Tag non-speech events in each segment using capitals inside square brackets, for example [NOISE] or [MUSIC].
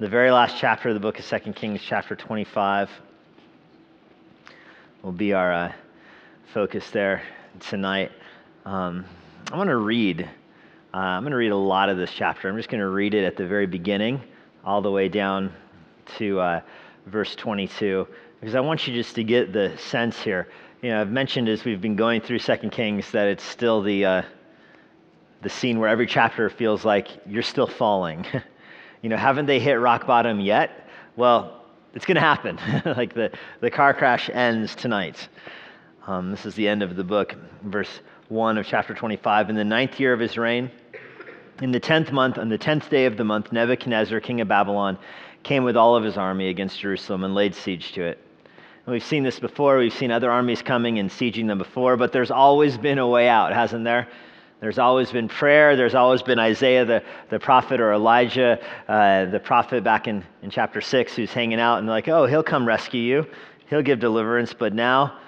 The very last chapter of the book of 2 Kings, chapter 25, will be our uh, focus there tonight. Um, I want to read. Uh, I'm going to read a lot of this chapter. I'm just going to read it at the very beginning, all the way down to uh, verse 22, because I want you just to get the sense here. You know, I've mentioned as we've been going through Second Kings that it's still the uh, the scene where every chapter feels like you're still falling. [LAUGHS] you know, haven't they hit rock bottom yet? Well, it's going to happen. [LAUGHS] like the, the car crash ends tonight. Um, this is the end of the book, verse 1 of chapter 25. In the ninth year of his reign, in the tenth month, on the tenth day of the month, Nebuchadnezzar, king of Babylon, came with all of his army against Jerusalem and laid siege to it. And we've seen this before. We've seen other armies coming and sieging them before, but there's always been a way out, hasn't there? There's always been prayer. There's always been Isaiah, the, the prophet, or Elijah, uh, the prophet back in, in chapter 6, who's hanging out and like, oh, he'll come rescue you. He'll give deliverance. But now,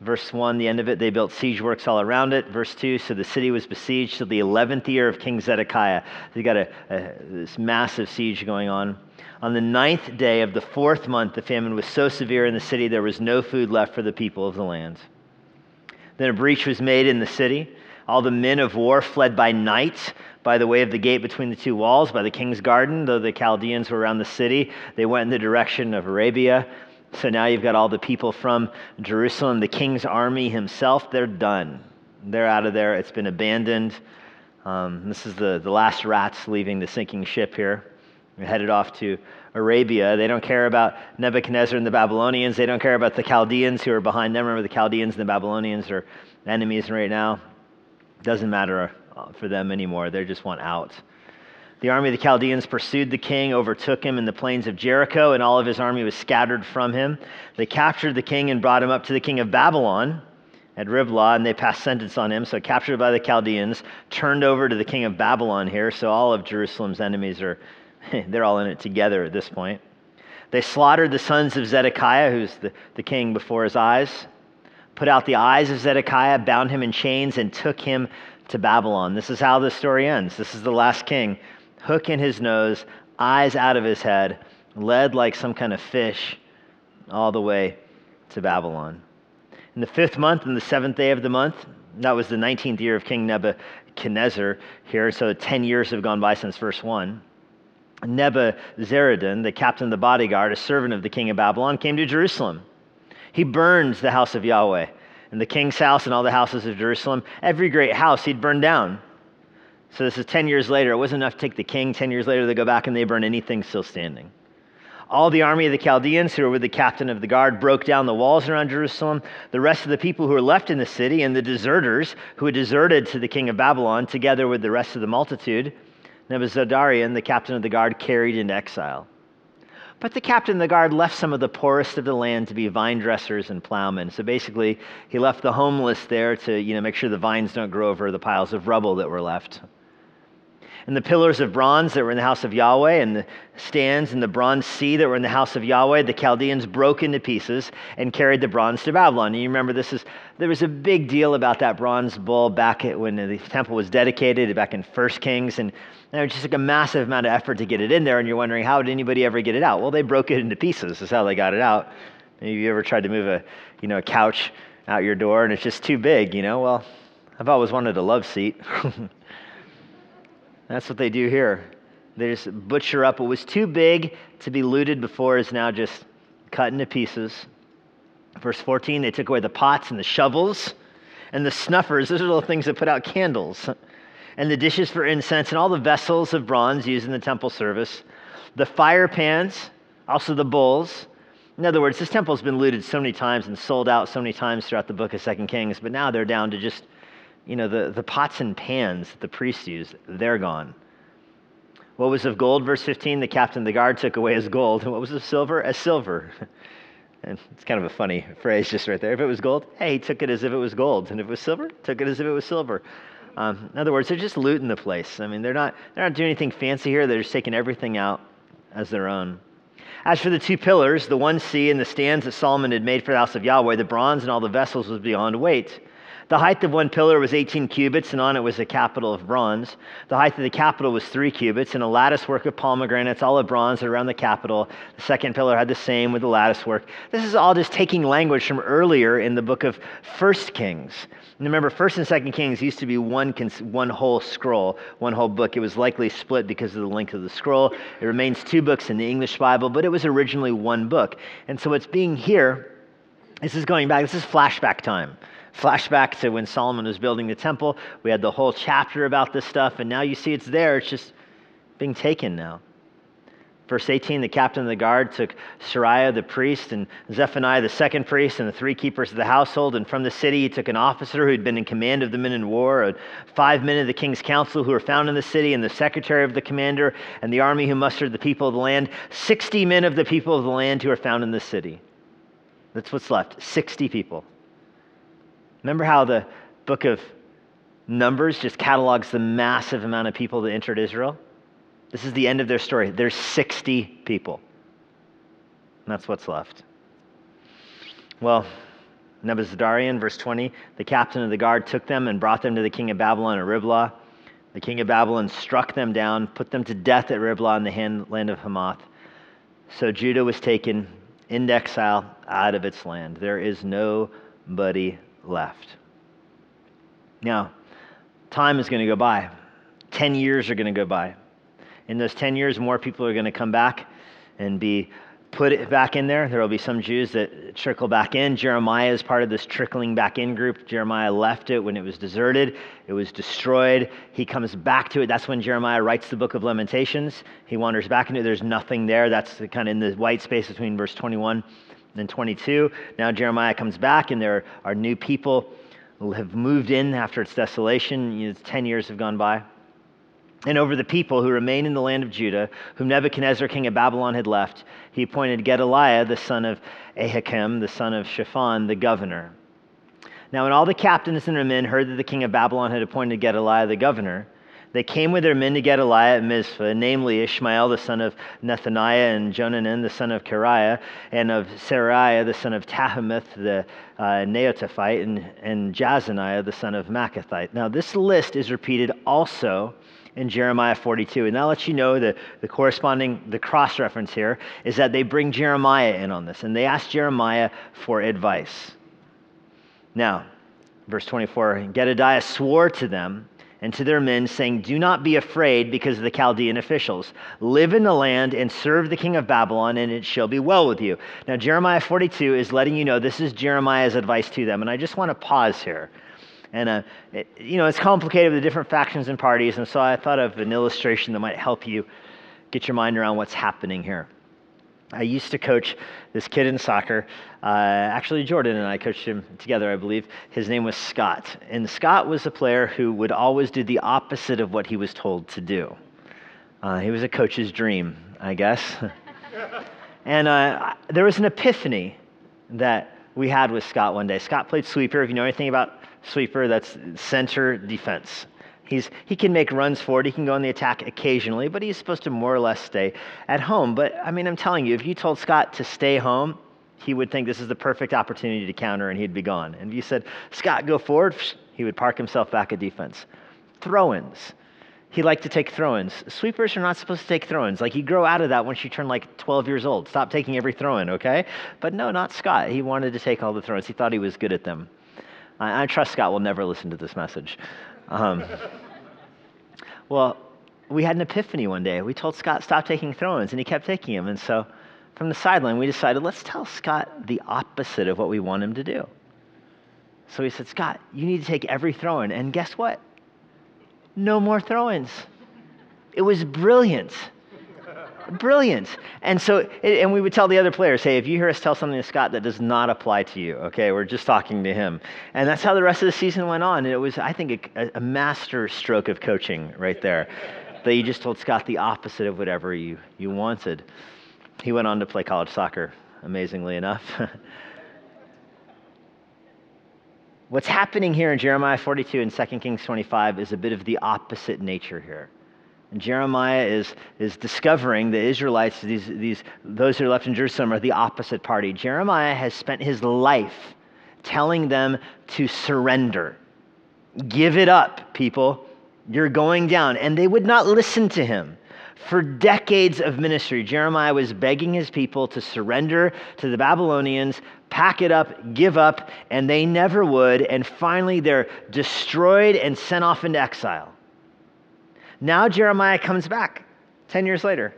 verse 1, the end of it, they built siege works all around it. Verse 2, so the city was besieged till the 11th year of King Zedekiah. They got a, a, this massive siege going on. On the ninth day of the fourth month, the famine was so severe in the city, there was no food left for the people of the land. Then a breach was made in the city all the men of war fled by night by the way of the gate between the two walls, by the king's garden. Though the Chaldeans were around the city, they went in the direction of Arabia. So now you've got all the people from Jerusalem, the king's army himself, they're done. They're out of there. It's been abandoned. Um, this is the, the last rats leaving the sinking ship here. They're headed off to Arabia. They don't care about Nebuchadnezzar and the Babylonians. They don't care about the Chaldeans who are behind them. Remember, the Chaldeans and the Babylonians are enemies right now. Doesn't matter uh, for them anymore. They just want out. The army of the Chaldeans pursued the king, overtook him in the plains of Jericho, and all of his army was scattered from him. They captured the king and brought him up to the king of Babylon at Riblah, and they passed sentence on him. So, captured by the Chaldeans, turned over to the king of Babylon here. So, all of Jerusalem's enemies are, [LAUGHS] they're all in it together at this point. They slaughtered the sons of Zedekiah, who's the, the king before his eyes put out the eyes of Zedekiah, bound him in chains, and took him to Babylon. This is how the story ends. This is the last king. Hook in his nose, eyes out of his head, led like some kind of fish all the way to Babylon. In the fifth month, in the seventh day of the month, that was the 19th year of King Nebuchadnezzar here, so 10 years have gone by since verse 1. Nebuzaradan, the captain of the bodyguard, a servant of the king of Babylon, came to Jerusalem. He burns the house of Yahweh and the king's house and all the houses of Jerusalem. Every great house he'd burn down. So this is 10 years later. It wasn't enough to take the king. 10 years later, they go back and they burn anything still standing. All the army of the Chaldeans who were with the captain of the guard broke down the walls around Jerusalem. The rest of the people who were left in the city and the deserters who had deserted to the king of Babylon, together with the rest of the multitude, Nebuzaradan, the captain of the guard, carried into exile. But the captain of the guard left some of the poorest of the land to be vine dressers and plowmen. So basically, he left the homeless there to you know, make sure the vines don't grow over the piles of rubble that were left and the pillars of bronze that were in the house of Yahweh, and the stands and the bronze sea that were in the house of Yahweh, the Chaldeans broke into pieces and carried the bronze to Babylon. And you remember this is there was a big deal about that bronze bull back when the temple was dedicated back in First Kings, and it was just like a massive amount of effort to get it in there. And you're wondering how did anybody ever get it out? Well, they broke it into pieces. That's how they got it out. Maybe you ever tried to move a you know a couch out your door and it's just too big, you know? Well, I've always wanted a love seat. [LAUGHS] That's what they do here. They just butcher up what was too big to be looted before is now just cut into pieces. Verse 14, they took away the pots and the shovels and the snuffers. Those are little things that put out candles. And the dishes for incense and all the vessels of bronze used in the temple service. The fire pans, also the bowls. In other words, this temple has been looted so many times and sold out so many times throughout the book of Second Kings, but now they're down to just you know, the, the pots and pans that the priests used, they're gone. What was of gold, verse 15? The captain of the guard took away his gold. And [LAUGHS] what was of silver? As silver. [LAUGHS] and it's kind of a funny phrase just right there. If it was gold, hey, he took it as if it was gold. And if it was silver, took it as if it was silver. Um, in other words, they're just looting the place. I mean, they're not, they're not doing anything fancy here. They're just taking everything out as their own. As for the two pillars, the one sea and the stands that Solomon had made for the house of Yahweh, the bronze and all the vessels was beyond weight. The height of one pillar was 18 cubits, and on it was a capital of bronze. The height of the capital was three cubits, and a lattice work of pomegranates, all of bronze, around the capital. The second pillar had the same with the lattice work. This is all just taking language from earlier in the book of First Kings. And remember, First and Second Kings used to be one, one whole scroll, one whole book. It was likely split because of the length of the scroll. It remains two books in the English Bible, but it was originally one book. And so what's being here, this is going back, this is flashback time. Flashback to when Solomon was building the temple. We had the whole chapter about this stuff, and now you see it's there. It's just being taken now. Verse 18 the captain of the guard took Seraiah the priest and Zephaniah the second priest and the three keepers of the household. And from the city he took an officer who had been in command of the men in war, five men of the king's council who were found in the city, and the secretary of the commander, and the army who mustered the people of the land. 60 men of the people of the land who are found in the city. That's what's left 60 people. Remember how the book of Numbers just catalogs the massive amount of people that entered Israel? This is the end of their story. There's 60 people. And that's what's left. Well, Nebuzaradan, verse 20, the captain of the guard took them and brought them to the king of Babylon at Riblah. The king of Babylon struck them down, put them to death at Riblah in the land of Hamath. So Judah was taken into exile out of its land. There is nobody left. Now, time is going to go by. 10 years are going to go by. In those 10 years, more people are going to come back and be put back in there. There will be some Jews that trickle back in. Jeremiah is part of this trickling back in group. Jeremiah left it when it was deserted, it was destroyed. He comes back to it. That's when Jeremiah writes the book of Lamentations. He wanders back into it. There's nothing there. That's kind of in the white space between verse 21 and 22. Now Jeremiah comes back, and there are new people who have moved in after its desolation. You know, 10 years have gone by and over the people who remain in the land of Judah, whom Nebuchadnezzar, king of Babylon, had left, he appointed Gedaliah, the son of Ahikam, the son of Shaphan, the governor. Now, when all the captains and their men heard that the king of Babylon had appointed Gedaliah the governor, they came with their men to Gedaliah at Mizpah, namely Ishmael the son of Nethaniah, and Johanan the son of Kareah, and of Seraiah the son of Tanhumeth the uh, and, and Jaazaniah the son of Maacathite. Now, this list is repeated also in Jeremiah 42. And that lets you know that the corresponding, the cross reference here is that they bring Jeremiah in on this and they ask Jeremiah for advice. Now, verse 24 Gedaliah swore to them and to their men, saying, Do not be afraid because of the Chaldean officials. Live in the land and serve the king of Babylon, and it shall be well with you. Now, Jeremiah 42 is letting you know this is Jeremiah's advice to them. And I just want to pause here and, uh, it, you know, it's complicated with the different factions and parties. And so I thought of an illustration that might help you get your mind around what's happening here. I used to coach this kid in soccer. Uh, actually, Jordan and I coached him together, I believe. His name was Scott. And Scott was a player who would always do the opposite of what he was told to do. Uh, he was a coach's dream, I guess. [LAUGHS] and uh, there was an epiphany that we had with Scott one day. Scott played sweeper. If you know anything about sweeper that's center defense. He's, he can make runs forward. He can go on the attack occasionally, but he's supposed to more or less stay at home. But I mean, I'm telling you, if you told Scott to stay home, he would think this is the perfect opportunity to counter and he'd be gone. And if you said, Scott, go forward, he would park himself back at defense. Throw ins. He liked to take throw ins. Sweepers are not supposed to take throw ins. Like, you grow out of that once you turn like 12 years old. Stop taking every throw in, okay? But no, not Scott. He wanted to take all the throw ins. He thought he was good at them. I, I trust Scott will never listen to this message. Um, [LAUGHS] well, we had an epiphany one day. We told Scott, stop taking throw ins, and he kept taking them. And so from the sideline, we decided, let's tell Scott the opposite of what we want him to do. So we said, Scott, you need to take every throw in. And guess what? No more throw ins. It was brilliant. Brilliant. And so, and we would tell the other players, hey, if you hear us tell something to Scott that does not apply to you, okay, we're just talking to him. And that's how the rest of the season went on. And it was, I think, a, a master stroke of coaching right there. that you just told Scott the opposite of whatever you, you wanted. He went on to play college soccer, amazingly enough. [LAUGHS] What's happening here in Jeremiah 42 and 2 Kings 25 is a bit of the opposite nature here. And Jeremiah is, is discovering the Israelites, these, these, those who are left in Jerusalem, are the opposite party. Jeremiah has spent his life telling them to surrender. Give it up, people. You're going down. And they would not listen to him. For decades of ministry, Jeremiah was begging his people to surrender to the Babylonians, pack it up, give up, and they never would. And finally, they're destroyed and sent off into exile. Now, Jeremiah comes back 10 years later,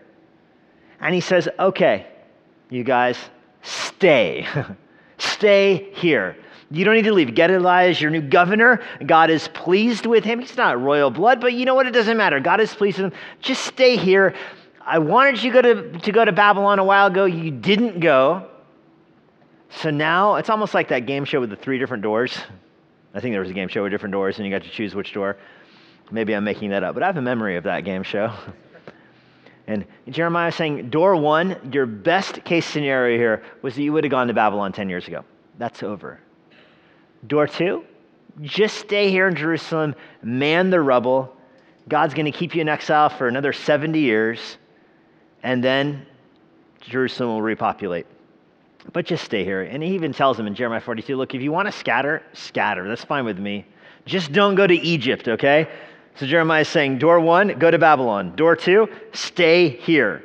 and he says, Okay, you guys, stay. [LAUGHS] stay here. You don't need to leave. Gedaliah is your new governor. God is pleased with him. He's not royal blood, but you know what? It doesn't matter. God is pleased with him. Just stay here. I wanted you to go to, to go to Babylon a while ago. You didn't go. So now it's almost like that game show with the three different doors. I think there was a game show with different doors, and you got to choose which door. Maybe I'm making that up, but I have a memory of that game show. [LAUGHS] And Jeremiah is saying, door one, your best case scenario here was that you would have gone to Babylon 10 years ago. That's over. Door two, just stay here in Jerusalem, man the rubble. God's going to keep you in exile for another 70 years, and then Jerusalem will repopulate. But just stay here. And he even tells them in Jeremiah 42 look, if you want to scatter, scatter. That's fine with me. Just don't go to Egypt, okay? So Jeremiah is saying, door one, go to Babylon. Door two, stay here.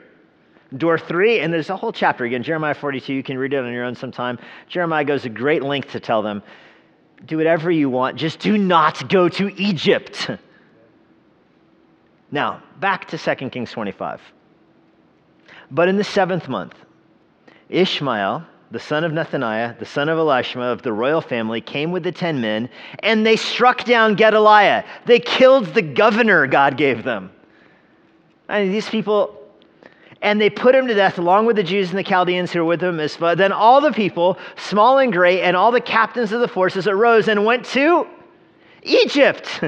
Door three, and there's a whole chapter again, Jeremiah 42, you can read it on your own sometime. Jeremiah goes a great length to tell them do whatever you want, just do not go to Egypt. [LAUGHS] now, back to 2 Kings 25. But in the seventh month, Ishmael, the son of Nethaniah, the son of Elishama of the royal family, came with the ten men, and they struck down Gedaliah. They killed the governor God gave them. I mean, these people and they put him to death along with the Jews and the Chaldeans who were with him Mizpah. Then all the people, small and great, and all the captains of the forces arose and went to Egypt,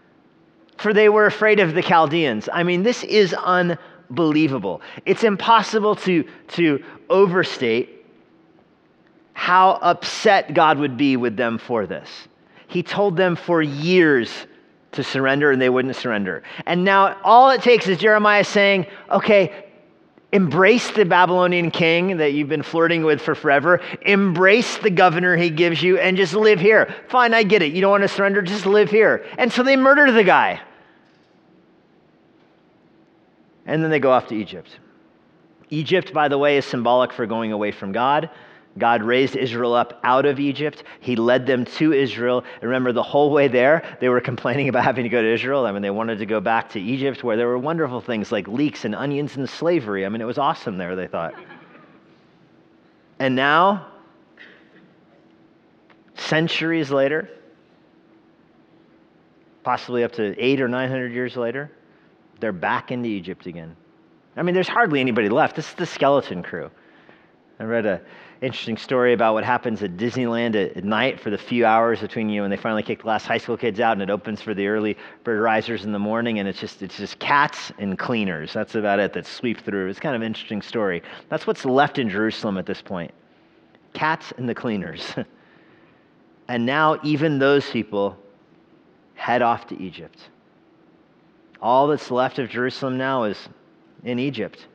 [LAUGHS] for they were afraid of the Chaldeans. I mean, this is unbelievable. It's impossible to, to overstate how upset God would be with them for this. He told them for years to surrender and they wouldn't surrender. And now all it takes is Jeremiah saying, okay, Embrace the Babylonian king that you've been flirting with for forever. Embrace the governor he gives you and just live here. Fine, I get it. You don't want to surrender, just live here. And so they murder the guy. And then they go off to Egypt. Egypt, by the way, is symbolic for going away from God. God raised Israel up out of Egypt. He led them to Israel. And remember, the whole way there, they were complaining about having to go to Israel. I mean, they wanted to go back to Egypt where there were wonderful things like leeks and onions and slavery. I mean, it was awesome there, they thought. And now, centuries later, possibly up to eight or nine hundred years later, they're back into Egypt again. I mean, there's hardly anybody left. This is the skeleton crew. I read a interesting story about what happens at Disneyland at, at, night for the few hours between you when they finally kick the last high school kids out and it opens for the early bird risers in the morning and it's just it's just cats and cleaners. That's about it that sweep through. It's kind of an interesting story. That's what's left in Jerusalem at this point. Cats and the cleaners. [LAUGHS] and now even those people head off to Egypt. All that's left of Jerusalem now is in Egypt.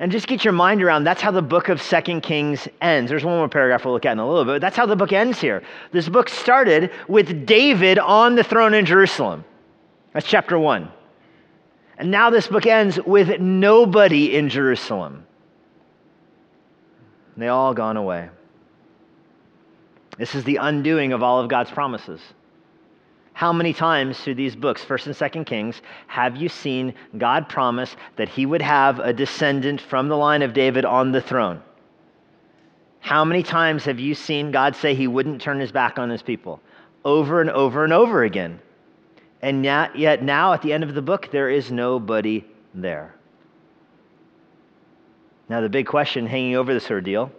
And just get your mind around that's how the book of Second Kings ends. There's one more paragraph we'll look at in a little bit. That's how the book ends here. This book started with David on the throne in Jerusalem. That's chapter 1. And now this book ends with nobody in Jerusalem. They all gone away. This is the undoing of all of God's promises. How many times through these books, 1st and 2nd Kings, have you seen God promise that he would have a descendant from the line of David on the throne? How many times have you seen God say he wouldn't turn his back on his people? Over and over and over again. And yet, now at the end of the book, there is nobody there. Now, the big question hanging over this ordeal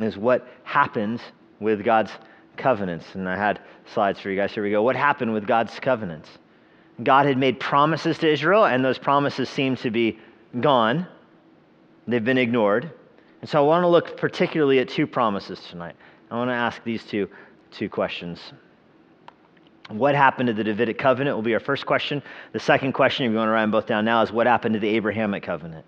is what happens with God's covenants. And I had slides for you guys. Here we go. What happened with God's covenants? God had made promises to Israel, and those promises seem to be gone. They've been ignored. And so I want to look particularly at two promises tonight. I want to ask these two, two questions. What happened to the Davidic covenant will be our first question. The second question, if you want to write them both down now, is what happened to the Abrahamic covenant?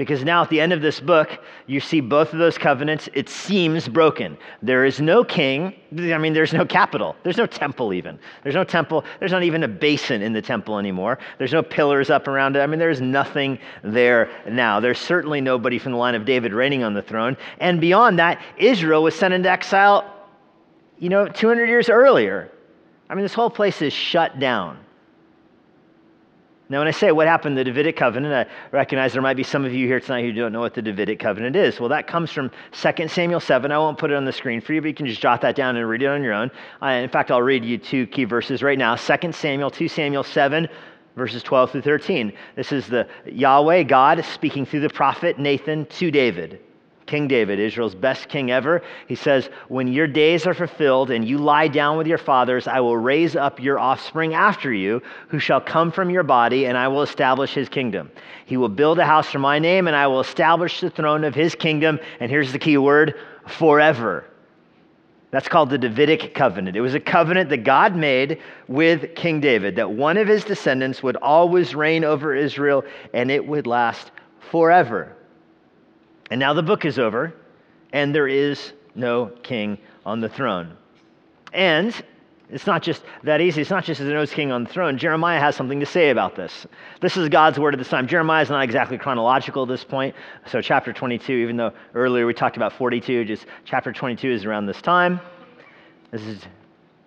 Because now at the end of this book, you see both of those covenants, it seems broken. There is no king. I mean, there's no capital. There's no temple, even. There's no temple. There's not even a basin in the temple anymore. There's no pillars up around it. I mean, there's nothing there now. There's certainly nobody from the line of David reigning on the throne. And beyond that, Israel was sent into exile, you know, 200 years earlier. I mean, this whole place is shut down. Now, when I say what happened to the Davidic covenant, I recognize there might be some of you here tonight who don't know what the Davidic covenant is. Well, that comes from 2 Samuel 7. I won't put it on the screen for you, but you can just jot that down and read it on your own. Uh, in fact, I'll read you two key verses right now 2 Samuel, 2 Samuel 7, verses 12 through 13. This is the Yahweh, God, speaking through the prophet Nathan to David. King David, Israel's best king ever, he says, When your days are fulfilled and you lie down with your fathers, I will raise up your offspring after you, who shall come from your body, and I will establish his kingdom. He will build a house for my name, and I will establish the throne of his kingdom. And here's the key word forever. That's called the Davidic covenant. It was a covenant that God made with King David, that one of his descendants would always reign over Israel and it would last forever. And now the book is over, and there is no king on the throne. And it's not just that easy. It's not just there's no king on the throne. Jeremiah has something to say about this. This is God's word at this time. Jeremiah is not exactly chronological at this point. So, chapter 22, even though earlier we talked about 42, just chapter 22 is around this time. This is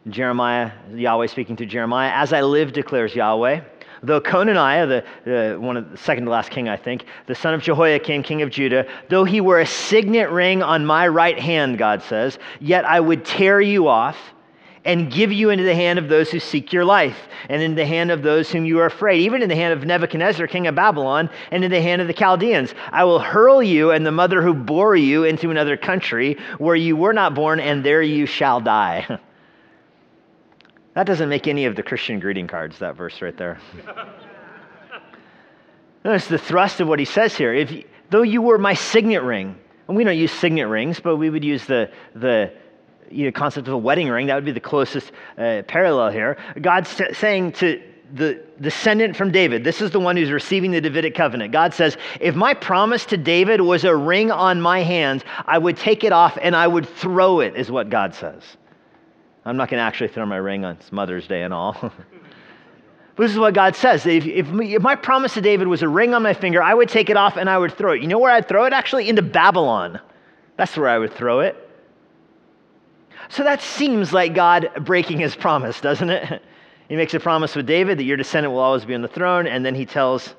Jeremiah, Yahweh speaking to Jeremiah. As I live, declares Yahweh, Though Conaniah, the, the, one of the second to last king, I think, the son of Jehoiakim, king of Judah, though he were a signet ring on my right hand, God says, yet I would tear you off and give you into the hand of those who seek your life, and into the hand of those whom you are afraid, even in the hand of Nebuchadnezzar, king of Babylon, and in the hand of the Chaldeans. I will hurl you and the mother who bore you into another country where you were not born, and there you shall die. [LAUGHS] That doesn't make any of the Christian greeting cards, that verse right there. [LAUGHS] Notice the thrust of what he says here. If, though you were my signet ring, and we don't use signet rings, but we would use the, the you know, concept of a wedding ring. That would be the closest uh, parallel here. God's saying to the descendant from David, this is the one who's receiving the Davidic covenant. God says, If my promise to David was a ring on my hands, I would take it off and I would throw it, is what God says. I'm not going to actually throw my ring on Mother's Day and all. [LAUGHS] but this is what God says. If, if, if, my promise to David was a ring on my finger, I would take it off and I would throw it. You know where I'd throw it? Actually, into Babylon. That's where I would throw it. So that seems like God breaking his promise, doesn't it? [LAUGHS] He makes a promise with David that your descendant will always be on the throne, and then he tells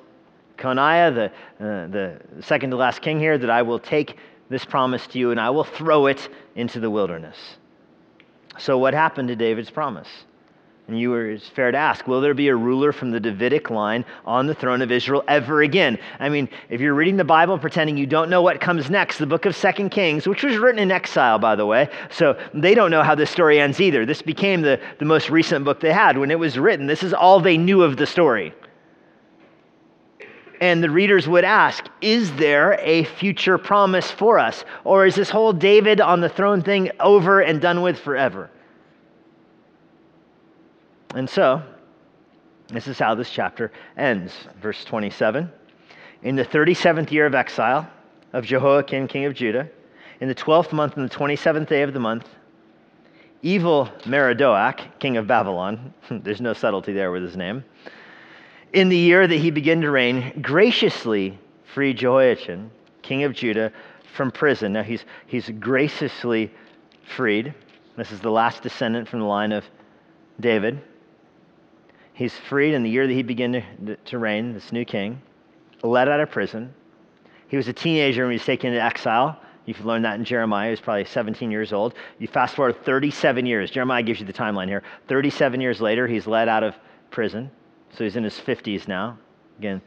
Coniah, the, uh, the second to last king here, that I will take this promise to you and I will throw it into the wilderness. So, what happened to David's promise? And you were, fair to ask, will there be a ruler from the Davidic line on the throne of Israel ever again? I mean, if you're reading the Bible pretending you don't know what comes next, the book of Second Kings, which was written in exile, by the way, so they don't know how this story ends either. This became the, the most recent book they had. When it was written, this is all they knew of the story. And the readers would ask, is there a future promise for us? Or is this whole David on the throne thing over and done with forever? And so, this is how this chapter ends. Verse 27 In the 37th year of exile of Jehoiakim, king of Judah, in the 12th month and the 27th day of the month, evil Merodach, king of Babylon, [LAUGHS] there's no subtlety there with his name, in the year that he began to reign, graciously freed Jehoiachin, king of Judah, from prison. Now he's, he's graciously freed. This is the last descendant from the line of David. He's freed in the year that he began to, to reign, this new king, let out of prison. He was a teenager when he was taken into exile. You've learned that in Jeremiah. He was probably 17 years old. You fast forward 37 years. Jeremiah gives you the timeline here. 37 years later, he's let out of prison. So he's in his 50s now. Again,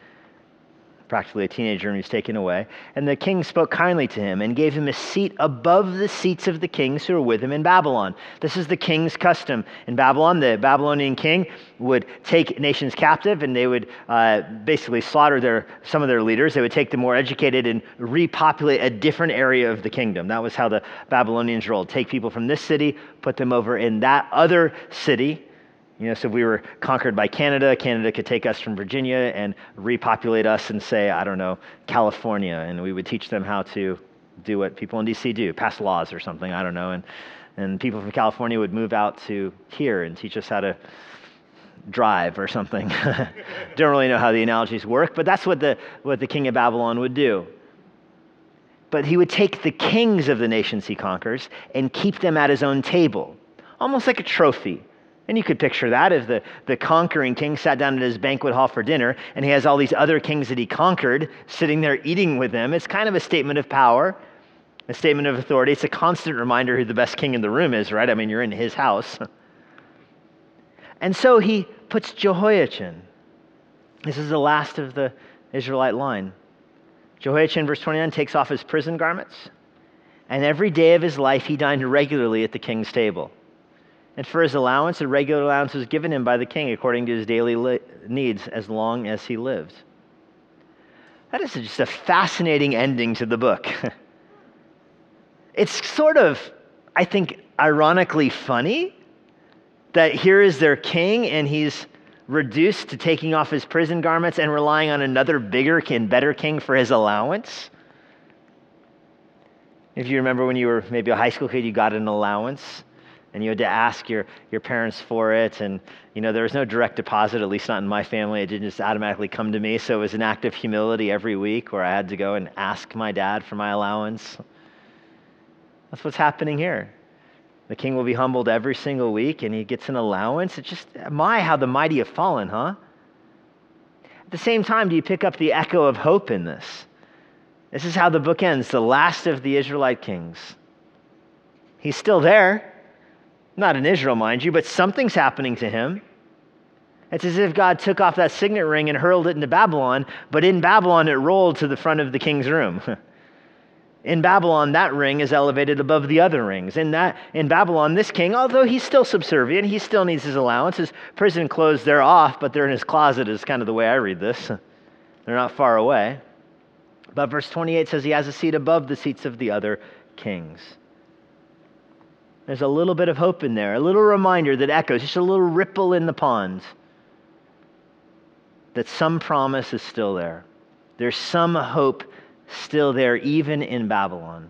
practically a teenager, and he's taken away. And the king spoke kindly to him and gave him a seat above the seats of the kings who were with him in Babylon. This is the king's custom. In Babylon, the Babylonian king would take nations captive and they would uh, basically slaughter their, some of their leaders. They would take the more educated and repopulate a different area of the kingdom. That was how the Babylonians rolled. Take people from this city, put them over in that other city You know, so if we were conquered by Canada, Canada could take us from Virginia and repopulate us and say, I don't know, California, and we would teach them how to do what people in DC do, pass laws or something, I don't know. And, and people from California would move out to here and teach us how to drive or something. [LAUGHS] don't really know how the analogies work, but that's what the, what the king of Babylon would do. But he would take the kings of the nations he conquers and keep them at his own table, almost like a trophy and you could picture that if the, the conquering king sat down at his banquet hall for dinner and he has all these other kings that he conquered sitting there eating with him. It's kind of a statement of power, a statement of authority. It's a constant reminder who the best king in the room is, right? I mean, you're in his house. [LAUGHS] And so he puts Jehoiachin. This is the last of the Israelite line. Jehoiachin, verse 29, takes off his prison garments, and every day of his life he dined regularly at the king's table. And for his allowance, a regular allowance was given him by the king according to his daily li- needs as long as he lived. That is just a fascinating ending to the book. [LAUGHS] it's sort of, I think, ironically funny that here is their king and he's reduced to taking off his prison garments and relying on another bigger and better king for his allowance. If you remember when you were maybe a high school kid, you got an allowance and you had to ask your, your parents for it. And, you know, there was no direct deposit, at least not in my family. It didn't just automatically come to me. So it was an act of humility every week where I had to go and ask my dad for my allowance. That's what's happening here. The king will be humbled every single week and he gets an allowance. It's just, my, how the mighty have fallen, huh? At the same time, do you pick up the echo of hope in this? This is how the book ends the last of the Israelite kings. He's still there. Not in Israel, mind you, but something's happening to him. It's as if God took off that signet ring and hurled it into Babylon, but in Babylon it rolled to the front of the king's room. [LAUGHS] in Babylon, that ring is elevated above the other rings. In, that, in Babylon, this king, although he's still subservient, he still needs his allowance. His prison clothes, they're off, but they're in his closet, is kind of the way I read this. [LAUGHS] they're not far away. But verse 28 says he has a seat above the seats of the other kings. There's a little bit of hope in there, a little reminder that echoes, just a little ripple in the pond that some promise is still there. There's some hope still there, even in Babylon.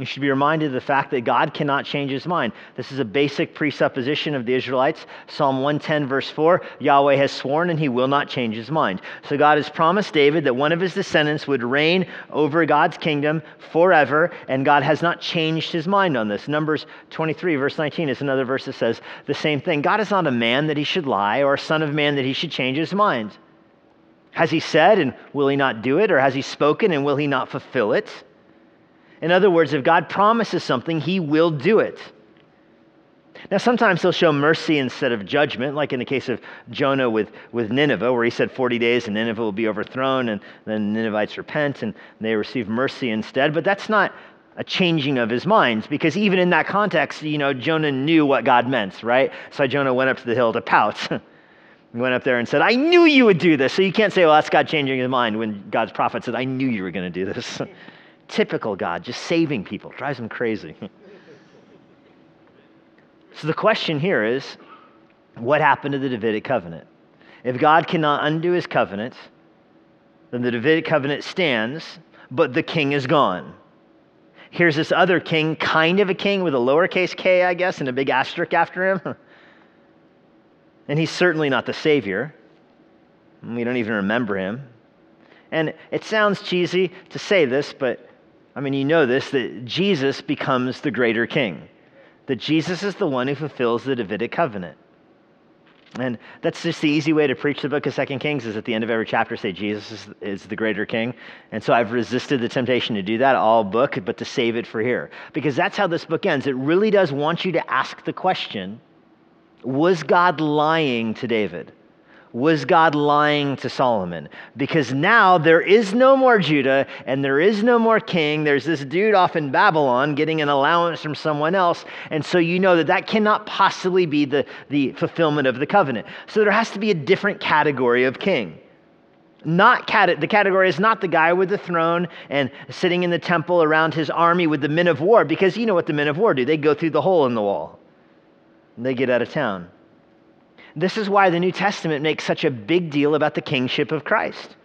You should be reminded of the fact that God cannot change his mind. This is a basic presupposition of the Israelites. Psalm 110, verse 4 Yahweh has sworn and he will not change his mind. So God has promised David that one of his descendants would reign over God's kingdom forever, and God has not changed his mind on this. Numbers 23, verse 19 is another verse that says the same thing. God is not a man that he should lie, or a son of man that he should change his mind. Has he said, and will he not do it? Or has he spoken, and will he not fulfill it? In other words, if God promises something, he will do it. Now, sometimes he'll show mercy instead of judgment, like in the case of Jonah with, with Nineveh, where he said 40 days and Nineveh will be overthrown, and then the Ninevites repent and they receive mercy instead. But that's not a changing of his mind, because even in that context, you know, Jonah knew what God meant, right? So Jonah went up to the hill to pout. [LAUGHS] he went up there and said, I knew you would do this. So you can't say, well, that's God changing his mind when God's prophet said, I knew you were going to do this. [LAUGHS] Typical God, just saving people, drives him crazy. [LAUGHS] so the question here is what happened to the Davidic covenant? If God cannot undo his covenant, then the Davidic covenant stands, but the king is gone. Here's this other king, kind of a king with a lowercase k, I guess, and a big asterisk after him. [LAUGHS] and he's certainly not the Savior. We don't even remember him. And it sounds cheesy to say this, but I mean, you know this that Jesus becomes the greater king, that Jesus is the one who fulfills the Davidic covenant. And that's just the easy way to preach the book of Second Kings is at the end of every chapter say Jesus is, is, the greater king. And so I've resisted the temptation to do that all book, but to save it for here. Because that's how this book ends. It really does want you to ask the question, was God lying to David? Was God lying to Solomon? Because now there is no more Judah and there is no more king. There's this dude off in Babylon getting an allowance from someone else. And so you know that that cannot possibly be the, the fulfillment of the covenant. So there has to be a different category of king. Not cat- the category is not the guy with the throne and sitting in the temple around his army with the men of war, because you know what the men of war do. They go through the hole in the wall and they get out of town. This is why the New Testament makes such a big deal about the kingship of Christ.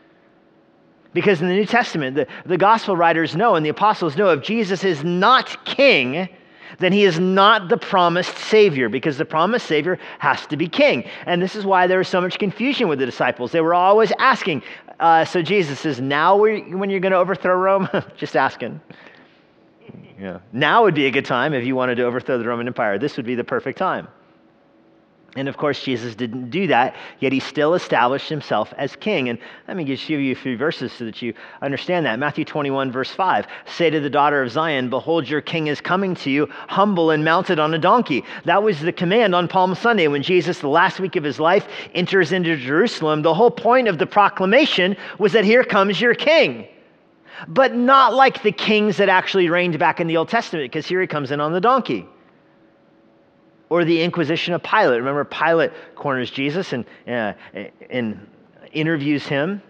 Because in the New Testament, the, the gospel writers know and the apostles know if Jesus is not king, then he is not the promised Savior because the promised Savior has to be king. And this is why there was so much confusion with the disciples. They were always asking, uh, So Jesus says, Now when you're going to overthrow Rome? [LAUGHS] Just asking. Yeah. Now would be a good time if you wanted to overthrow the Roman Empire. This would be the perfect time. And of course, Jesus didn't do that, yet he still established himself as king. And let me just give you a few verses so that you understand that. Matthew 21, verse 5 Say to the daughter of Zion, Behold, your king is coming to you, humble and mounted on a donkey. That was the command on Palm Sunday when Jesus, the last week of his life, enters into Jerusalem. The whole point of the proclamation was that here comes your king. But not like the kings that actually reigned back in the Old Testament, because here he comes in on the donkey or the Inquisition of Pilate. Remember, Pilate corners Jesus and, uh, and interviews him,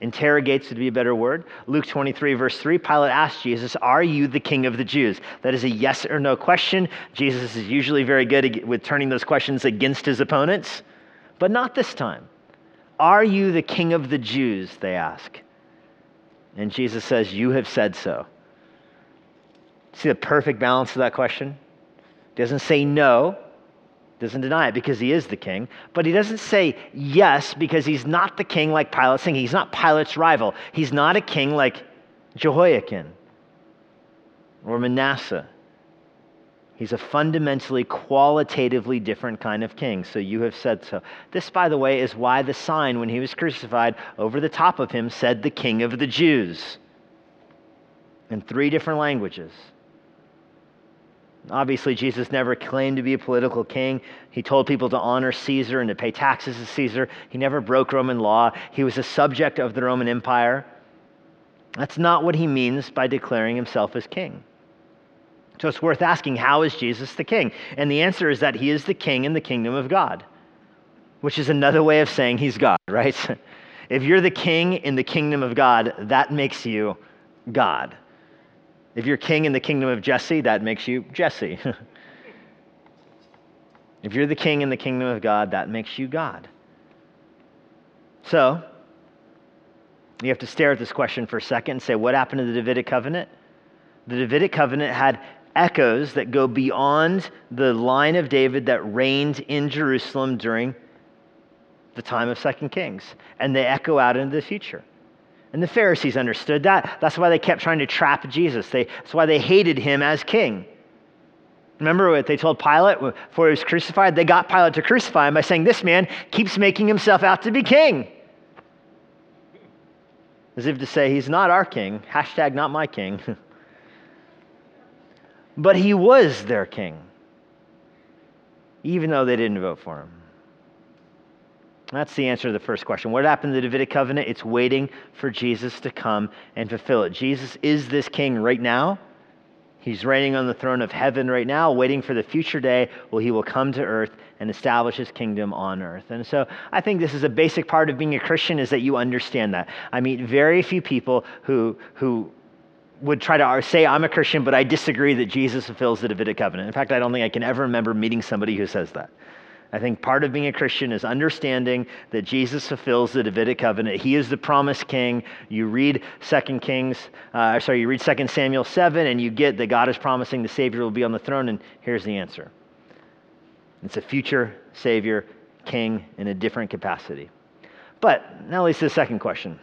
interrogates would be a better word. Luke 23, verse 3, Pilate asked Jesus, Are you the king of the Jews? That is a yes or no question. Jesus is usually very good with turning those questions against his opponents, but not this time. Are you the king of the Jews? They ask. And Jesus says, You have said so. See the perfect balance of that question? Doesn't say no, doesn't deny it because he is the king, but he doesn't say yes because he's not the king like Pilate's saying. He's not Pilate's rival. He's not a king like Jehoiakim or Manasseh. He's a fundamentally, qualitatively different kind of king. So you have said so. This, by the way, is why the sign when he was crucified over the top of him said the king of the Jews in three different languages. Obviously, Jesus never claimed to be a political king. He told people to honor Caesar and to pay taxes to Caesar. He never broke Roman law. He was a subject of the Roman Empire. That's not what he means by declaring himself as king. So it's worth asking how is Jesus the king? And the answer is that he is the king in the kingdom of God, which is another way of saying he's God, right? [LAUGHS] if you're the king in the kingdom of God, that makes you God. If you're king in the kingdom of Jesse, that makes you Jesse. [LAUGHS] if you're the king in the kingdom of God, that makes you God. So, you have to stare at this question for a second and say, what happened to the Davidic covenant? The Davidic covenant had echoes that go beyond the line of David that reigned in Jerusalem during the time of Second Kings, and they echo out into the future. And the Pharisees understood that. That's why they kept trying to trap Jesus. They, that's why they hated him as king. Remember what they told Pilate before he was crucified? They got Pilate to crucify him by saying, This man keeps making himself out to be king. As if to say, He's not our king. Hashtag not my king. [LAUGHS] but he was their king, even though they didn't vote for him. That's the answer to the first question. What happened to the Davidic covenant? It's waiting for Jesus to come and fulfill it. Jesus is this king right now. He's reigning on the throne of heaven right now, waiting for the future day where he will come to earth and establish his kingdom on earth. And so I think this is a basic part of being a Christian is that you understand that. I meet very few people who, who would try to say, I'm a Christian, but I disagree that Jesus fulfills the Davidic covenant. In fact, I don't think I can ever remember meeting somebody who says that. I think part of being a Christian is understanding that Jesus fulfills the Davidic covenant. He is the promised king. You read Second Kings, uh, sorry, you read Second Samuel 7, and you get that God is promising the Savior will be on the throne, and here's the answer. It's a future Savior, king in a different capacity. But now leads to the second question.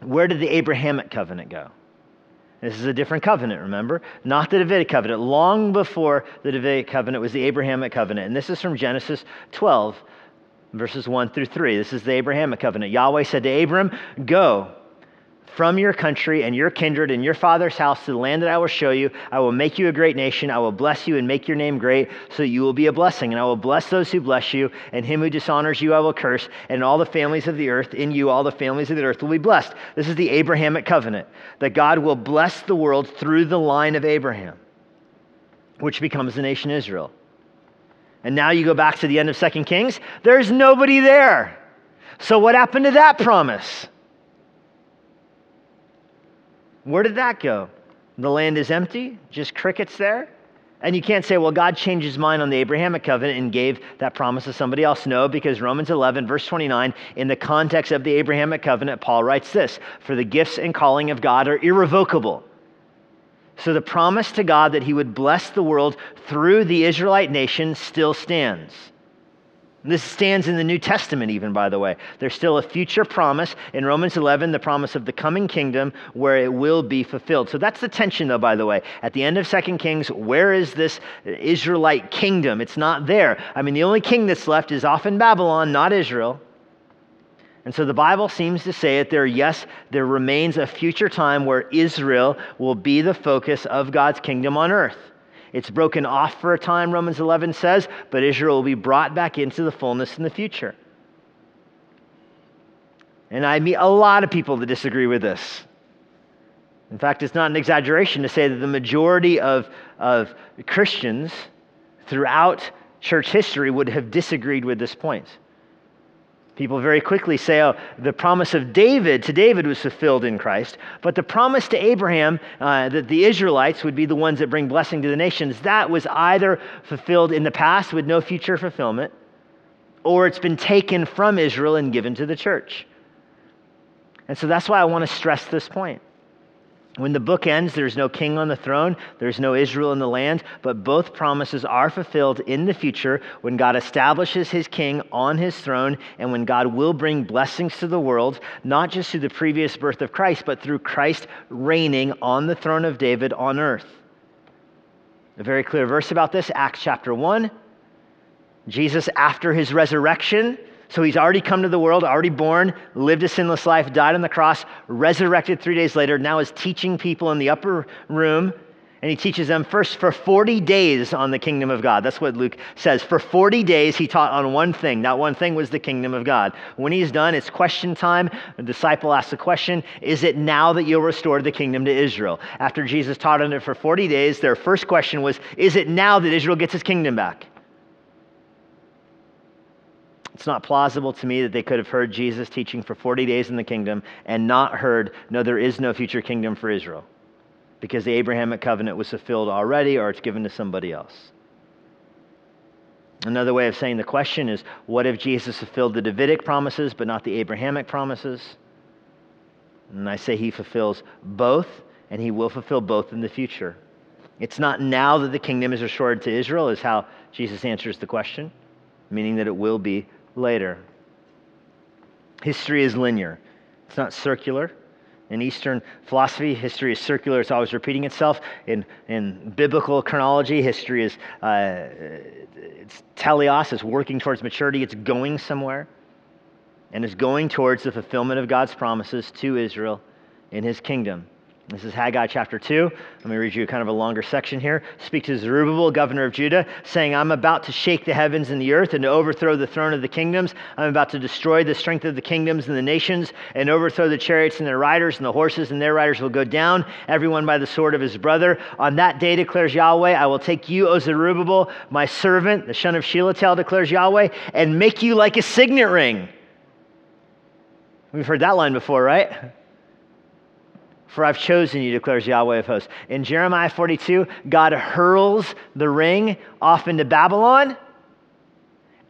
Where did the Abrahamic covenant go? This is a different covenant, remember? Not the Davidic covenant. Long before the Davidic covenant was the Abrahamic covenant. And this is from Genesis 12, verses 1 through 3. This is the Abrahamic covenant. Yahweh said to Abram, Go from your country and your kindred and your father's house to the land that I will show you. I will make you a great nation. I will bless you and make your name great so you will be a blessing. And I will bless those who bless you, and him who dishonors you I will curse. And all the families of the earth, in you all the families of the earth will be blessed. This is the Abrahamic covenant that God will bless the world through the line of Abraham, which becomes the nation Israel. And now you go back to the end of Second Kings, there's nobody there. So what happened to that promise? Where did that go? The land is empty, just crickets there. And you can't say, well, God changed his mind on the Abrahamic covenant and gave that promise to somebody else. No, because Romans 11, verse 29, in the context of the Abrahamic covenant, Paul writes this For the gifts and calling of God are irrevocable. So the promise to God that he would bless the world through the Israelite nation still stands. This stands in the New Testament, even, by the way. There's still a future promise in Romans 11, the promise of the coming kingdom where it will be fulfilled. So that's the tension, though, by the way. At the end of 2 Kings, where is this Israelite kingdom? It's not there. I mean, the only king that's left is off in Babylon, not Israel. And so the Bible seems to say that there, yes, there remains a future time where Israel will be the focus of God's kingdom on earth. It's broken off for a time, Romans 11 says, but Israel will be brought back into the fullness in the future. And I meet a lot of people that disagree with this. In fact, it's not an exaggeration to say that the majority of, of Christians throughout church history would have disagreed with this point. People very quickly say, oh, the promise of David to David was fulfilled in Christ, but the promise to Abraham uh, that the Israelites would be the ones that bring blessing to the nations, that was either fulfilled in the past with no future fulfillment, or it's been taken from Israel and given to the church. And so that's why I want to stress this point. When the book ends, there's no king on the throne, there's no Israel in the land, but both promises are fulfilled in the future when God establishes his king on his throne and when God will bring blessings to the world, not just through the previous birth of Christ, but through Christ reigning on the throne of David on earth. A very clear verse about this, Acts chapter 1. Jesus, after his resurrection, so he's already come to the world, already born, lived a sinless life, died on the cross, resurrected three days later, now is teaching people in the upper room. And he teaches them first for 40 days on the kingdom of God. That's what Luke says. For 40 days, he taught on one thing. That one thing was the kingdom of God. When he's done, it's question time. The disciple asks the question Is it now that you'll restore the kingdom to Israel? After Jesus taught on it for 40 days, their first question was Is it now that Israel gets his kingdom back? It's not plausible to me that they could have heard Jesus teaching for 40 days in the kingdom and not heard, no, there is no future kingdom for Israel because the Abrahamic covenant was fulfilled already or it's given to somebody else. Another way of saying the question is what if Jesus fulfilled the Davidic promises but not the Abrahamic promises? And I say he fulfills both, and he will fulfill both in the future. It's not now that the kingdom is restored to Israel, is how Jesus answers the question, meaning that it will be later. History is linear, it's not circular. In Eastern philosophy, history is circular, it's always repeating itself. In, in biblical chronology, history is uh, it's teleos, it's working towards maturity, it's going somewhere, and it's going towards the fulfillment of God's promises to Israel in his kingdom. This is Haggai chapter 2. Let me read you kind of a longer section here. Speak to Zerubbabel, governor of Judah, saying, I'm about to shake the heavens and the earth and to overthrow the throne of the kingdoms. I'm about to destroy the strength of the kingdoms and the nations and overthrow the chariots and their riders, and the horses and their riders will go down, everyone by the sword of his brother. On that day, declares Yahweh, I will take you, O Zerubbabel, my servant, the son of Shealtiel, declares Yahweh, and make you like a signet ring. We've heard that line before, right? For I've chosen you, declares Yahweh of hosts. In Jeremiah 42, God hurls the ring off into Babylon.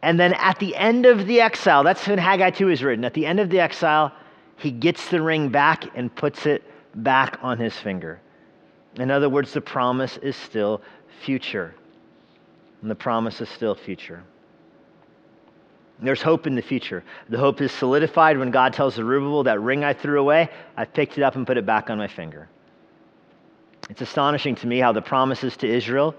And then at the end of the exile, that's when Haggai 2 is written. At the end of the exile, he gets the ring back and puts it back on his finger. In other words, the promise is still future. And the promise is still future. There's hope in the future. The hope is solidified when God tells Zerubbabel, that ring I threw away, I picked it up and put it back on my finger. It's astonishing to me how the promises to Israel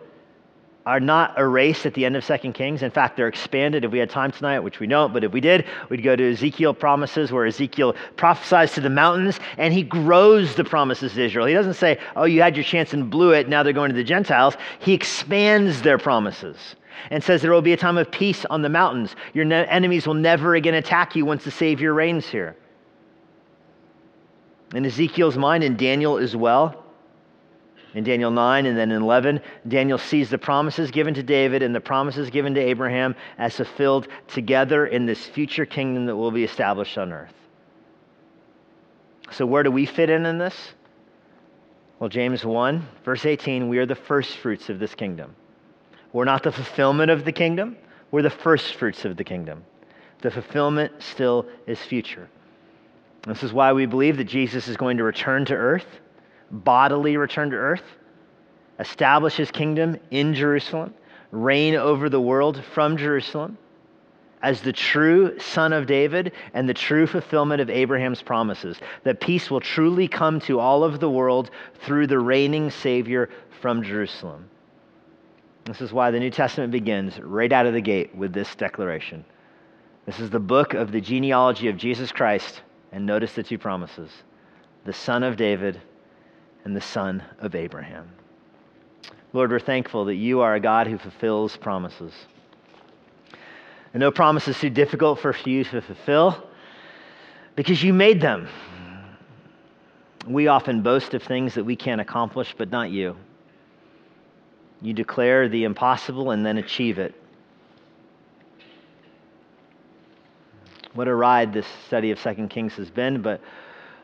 are not erased at the end of Second Kings. In fact, they're expanded. If we had time tonight, which we don't, but if we did, we'd go to Ezekiel promises where Ezekiel prophesies to the mountains and he grows the promises to Israel. He doesn't say, oh, you had your chance and blew it, now they're going to the Gentiles. He expands their promises and says there will be a time of peace on the mountains. Your ne- enemies will never again attack you once the Savior reigns here. In Ezekiel's mind, and Daniel as well, in Daniel 9 and then in 11, Daniel sees the promises given to David and the promises given to Abraham as fulfilled together in this future kingdom that will be established on earth. So, where do we fit in in this? Well, James 1, verse 18, we are the first fruits of this kingdom. We're not the fulfillment of the kingdom, we're the first fruits of the kingdom. The fulfillment still is future. This is why we believe that Jesus is going to return to earth, bodily return to earth, establish his kingdom in Jerusalem, reign over the world from Jerusalem as the true son of David and the true fulfillment of Abraham's promises, that peace will truly come to all of the world through the reigning Savior from Jerusalem. This is why the New Testament begins right out of the gate with this declaration. This is the book of the genealogy of Jesus Christ, and notice the two promises the son of David and the son of Abraham. Lord, we're thankful that you are a God who fulfills promises. And no promise is too difficult for you to fulfill because you made them. We often boast of things that we can't accomplish, but not you. You declare the impossible and then achieve it. What a ride this study of Second Kings has been, but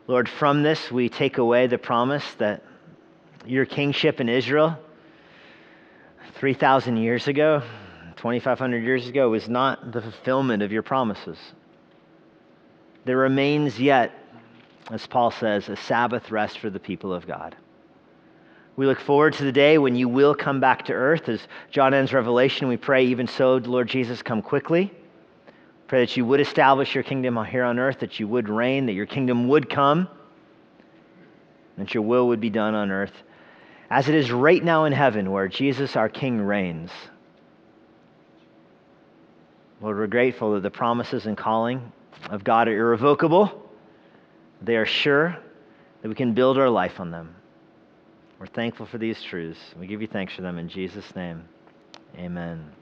Lord, from this we take away the promise that your kingship in Israel 3,000 years ago 2,500 years ago was not the fulfillment of your promises. There remains yet, as Paul says, a Sabbath rest for the people of God. We look forward to the day when you will come back to earth. As John ends Revelation, we pray, even so, Lord Jesus, come quickly. Pray that you would establish your kingdom here on earth, that you would reign, that your kingdom would come, that your will would be done on earth, as it is right now in heaven, where Jesus, our King, reigns. Lord, we're grateful that the promises and calling of God are irrevocable. They are sure that we can build our life on them. We're thankful for these truths. We give you thanks for them in Jesus' name. Amen.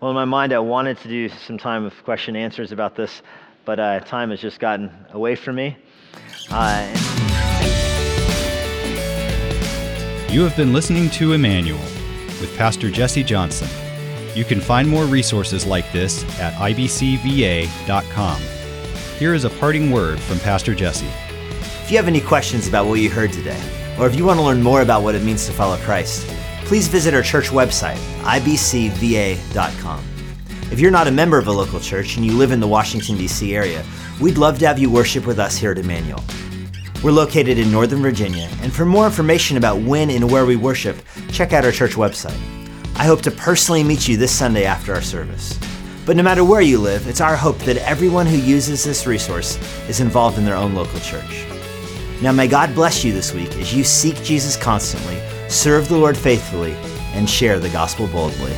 Well, in my mind, I wanted to do some time of question and answers about this, but uh, time has just gotten away from me. Uh, you have been listening to Immanuel with Pastor Jesse Johnson. You can find more resources like this at ibcva.com. Here is a parting word from Pastor Jesse. If you have any questions about what you heard today, or if you want to learn more about what it means to follow Christ, please visit our church website, ibcva.com. If you're not a member of a local church and you live in the Washington, D.C. area, we'd love to have you worship with us here at Immanuel. We're located in Northern Virginia, and for more information about when and where we worship, check out our church website. I hope to personally meet you this Sunday after our service. But no matter where you live, it's our hope that everyone who uses this resource is involved in their own local church. Now, may God bless you this week as you seek Jesus constantly, serve the Lord faithfully, and share the gospel boldly.